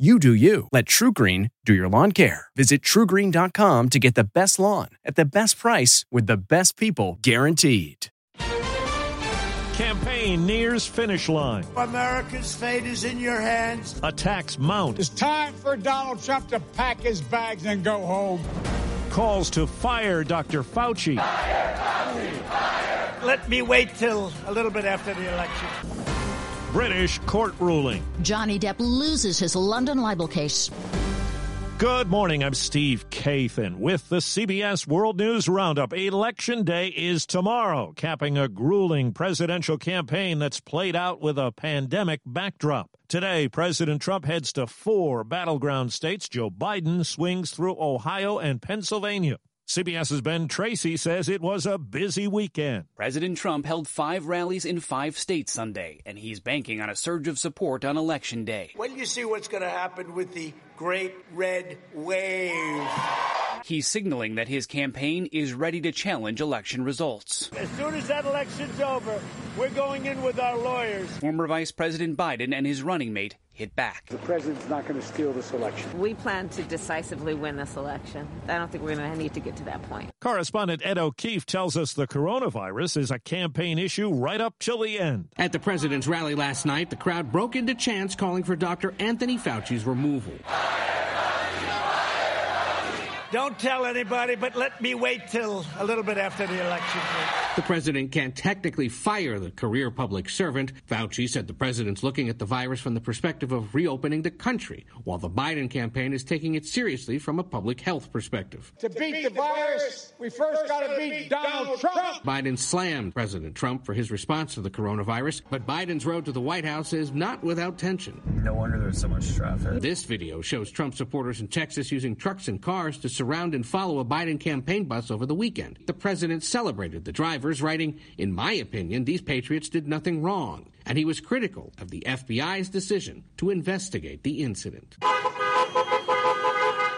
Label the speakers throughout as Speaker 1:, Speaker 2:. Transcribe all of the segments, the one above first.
Speaker 1: You do you. Let TrueGreen do your lawn care. Visit truegreen.com to get the best lawn at the best price with the best people guaranteed.
Speaker 2: Campaign nears finish line.
Speaker 3: America's fate is in your hands.
Speaker 2: Attacks mount.
Speaker 4: It's time for Donald Trump to pack his bags and go home.
Speaker 2: Calls to fire Dr. Fauci.
Speaker 3: Fire, Fauci, fire. Let me wait till a little bit after the election.
Speaker 2: British court ruling.
Speaker 5: Johnny Depp loses his London libel case.
Speaker 2: Good morning. I'm Steve Kathan with the CBS World News Roundup. Election Day is tomorrow, capping a grueling presidential campaign that's played out with a pandemic backdrop. Today, President Trump heads to four battleground states. Joe Biden swings through Ohio and Pennsylvania. CBS's Ben Tracy says it was a busy weekend.
Speaker 6: President Trump held five rallies in five states Sunday, and he's banking on a surge of support on Election Day.
Speaker 3: When you see what's going to happen with the Great Red Wave.
Speaker 6: He's signaling that his campaign is ready to challenge election results.
Speaker 3: As soon as that election's over, we're going in with our lawyers.
Speaker 6: Former Vice President Biden and his running mate hit back.
Speaker 7: The president's not going to steal this election.
Speaker 8: We plan to decisively win this election. I don't think we're going to need to get to that point.
Speaker 2: Correspondent Ed O'Keefe tells us the coronavirus is a campaign issue right up till the end.
Speaker 9: At the president's rally last night, the crowd broke into chants calling for Dr. Anthony Fauci's removal.
Speaker 3: Don't tell anybody, but let me wait till a little bit after the election.
Speaker 9: The president can't technically fire the career public servant. Fauci said the president's looking at the virus from the perspective of reopening the country, while the Biden campaign is taking it seriously from a public health perspective.
Speaker 4: To beat the virus, we first got to beat Donald Trump.
Speaker 9: Biden slammed President Trump for his response to the coronavirus, but Biden's road to the White House is not without tension.
Speaker 10: No wonder there's so much traffic.
Speaker 9: This video shows Trump supporters in Texas using trucks and cars to surround and follow a Biden campaign bus over the weekend. The president celebrated the writing, In my opinion, these patriots did nothing wrong. And he was critical of the FBI's decision to investigate the incident.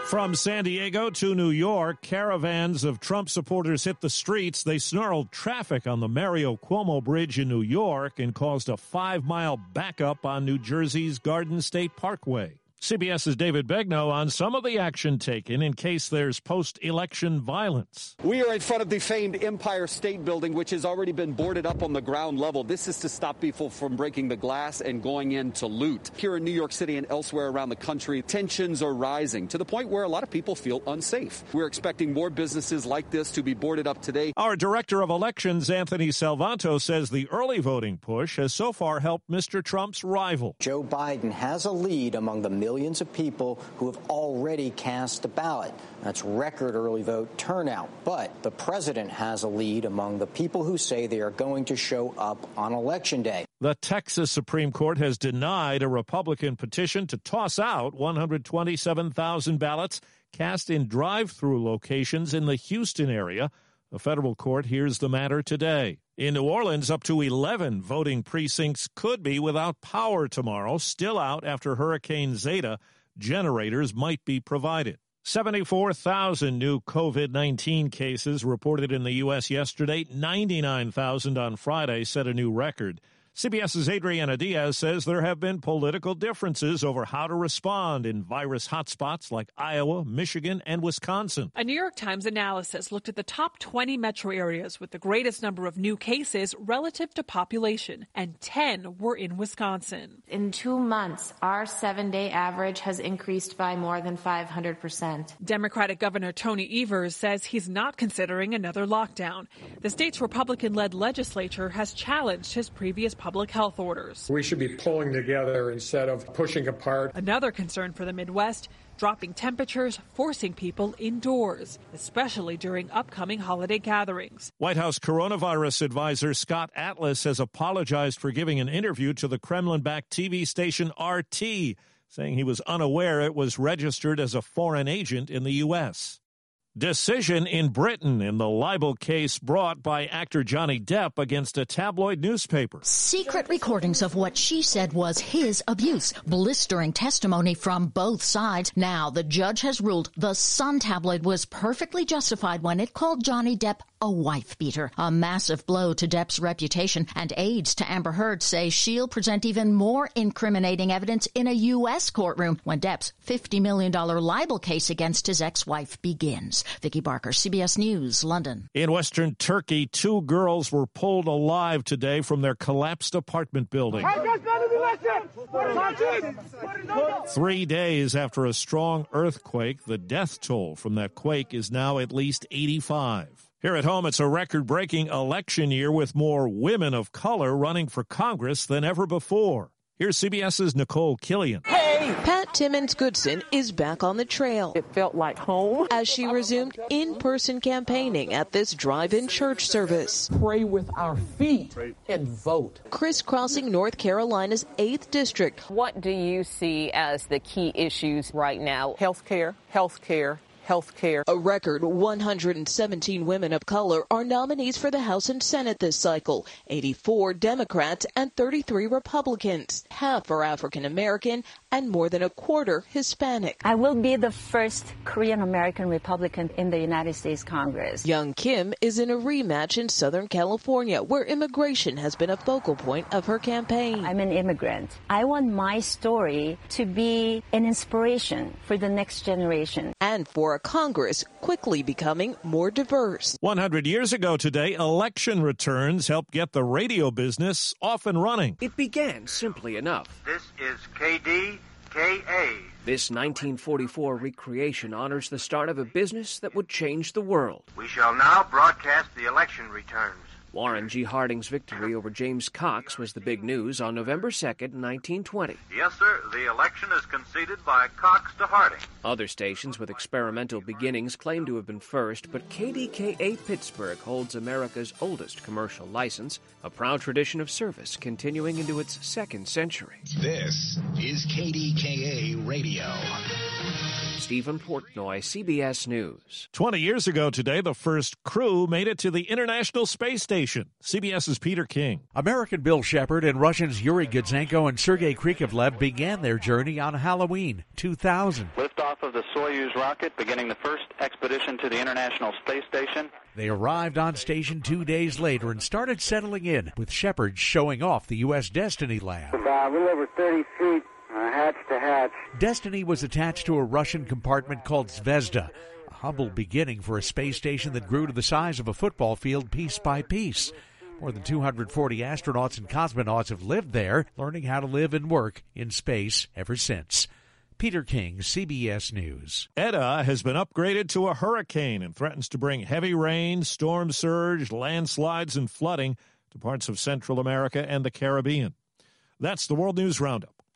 Speaker 2: From San Diego to New York, caravans of Trump supporters hit the streets. They snarled traffic on the Mario Cuomo Bridge in New York and caused a five mile backup on New Jersey's Garden State Parkway. CBS's David Begnaud on some of the action taken in case there's post election violence.
Speaker 11: We are in front of the famed Empire State Building, which has already been boarded up on the ground level. This is to stop people from breaking the glass and going in to loot. Here in New York City and elsewhere around the country, tensions are rising to the point where a lot of people feel unsafe. We're expecting more businesses like this to be boarded up today.
Speaker 2: Our director of elections, Anthony Salvanto, says the early voting push has so far helped Mr. Trump's rival.
Speaker 12: Joe Biden has a lead among the millions millions of people who have already cast a ballot. That's record early vote turnout. But the president has a lead among the people who say they are going to show up on election day.
Speaker 2: The Texas Supreme Court has denied a Republican petition to toss out 127,000 ballots cast in drive through locations in the Houston area. A federal court hears the matter today. In New Orleans, up to 11 voting precincts could be without power tomorrow, still out after Hurricane Zeta. Generators might be provided. 74,000 new COVID 19 cases reported in the U.S. yesterday, 99,000 on Friday set a new record. CBS's Adriana Diaz says there have been political differences over how to respond in virus hotspots like Iowa, Michigan, and Wisconsin.
Speaker 13: A New York Times analysis looked at the top 20 metro areas with the greatest number of new cases relative to population, and 10 were in Wisconsin.
Speaker 14: In two months, our seven day average has increased by more than 500%.
Speaker 13: Democratic Governor Tony Evers says he's not considering another lockdown. The state's Republican led legislature has challenged his previous public health orders.
Speaker 4: We should be pulling together instead of pushing apart.
Speaker 13: Another concern for the Midwest dropping temperatures, forcing people indoors, especially during upcoming holiday gatherings.
Speaker 2: White House coronavirus advisor Scott Atlas has apologized for giving an interview to the Kremlin backed TV station RT, saying he was unaware it was registered as a foreign agent in the U.S. Decision in Britain in the libel case brought by actor Johnny Depp against a tabloid newspaper.
Speaker 5: Secret recordings of what she said was his abuse. Blistering testimony from both sides. Now the judge has ruled the Sun tabloid was perfectly justified when it called Johnny Depp a wife beater. A massive blow to Depp's reputation and aides to Amber Heard say she'll present even more incriminating evidence in a U.S. courtroom when Depp's $50 million libel case against his ex-wife begins. Vicki Barker, CBS News, London.
Speaker 2: In western Turkey, two girls were pulled alive today from their collapsed apartment building. Three days after a strong earthquake, the death toll from that quake is now at least 85. Here at home, it's a record breaking election year with more women of color running for Congress than ever before. Here's CBS's Nicole Killion.
Speaker 15: Hey! Pat Timmons Goodson is back on the trail.
Speaker 16: It felt like home.
Speaker 15: As she resumed in person campaigning at this drive in church service.
Speaker 16: Pray with our feet and vote.
Speaker 15: Crisscrossing North Carolina's 8th district.
Speaker 8: What do you see as the key issues right now?
Speaker 16: Health care, health care, health care.
Speaker 15: A record 117 women of color are nominees for the House and Senate this cycle, 84 Democrats and 33 Republicans. Half are African American and more than a quarter Hispanic.
Speaker 17: I will be the first Korean American Republican in the United States Congress.
Speaker 15: Young Kim is in a rematch in Southern California, where immigration has been a focal point of her campaign.
Speaker 17: I'm an immigrant. I want my story to be an inspiration for the next generation.
Speaker 15: And for a Congress quickly becoming more diverse.
Speaker 2: 100 years ago today, election returns helped get the radio business off and running.
Speaker 18: It began simply enough.
Speaker 19: This is
Speaker 18: This 1944 recreation honors the start of a business that would change the world.
Speaker 19: We shall now broadcast the election returns.
Speaker 18: Warren G. Harding's victory over James Cox was the big news on November 2nd, 1920.
Speaker 19: Yes, sir. The election is conceded by Cox to Harding.
Speaker 18: Other stations with experimental beginnings claim to have been first, but KDKA Pittsburgh holds America's oldest commercial license, a proud tradition of service continuing into its second century.
Speaker 20: This is KDKA Radio.
Speaker 18: Stephen Portnoy, CBS News.
Speaker 2: 20 years ago today, the first crew made it to the International Space Station. CBS's Peter King.
Speaker 21: American Bill Shepard and Russians Yuri Gidzenko and Sergei Krikalev began their journey on Halloween 2000.
Speaker 22: Liftoff of the Soyuz rocket, beginning the first expedition to the International Space Station.
Speaker 21: They arrived on station two days later and started settling in, with Shepard showing off the U.S. Destiny lab.
Speaker 23: About a little over 30 feet uh, hatch to hatch.
Speaker 21: Destiny was attached to a Russian compartment called Zvezda, a humble beginning for a space station that grew to the size of a football field piece by piece. More than 240 astronauts and cosmonauts have lived there, learning how to live and work in space ever since. Peter King, CBS News.
Speaker 2: Eta has been upgraded to a hurricane and threatens to bring heavy rain, storm surge, landslides, and flooding to parts of Central America and the Caribbean. That's the World News Roundup.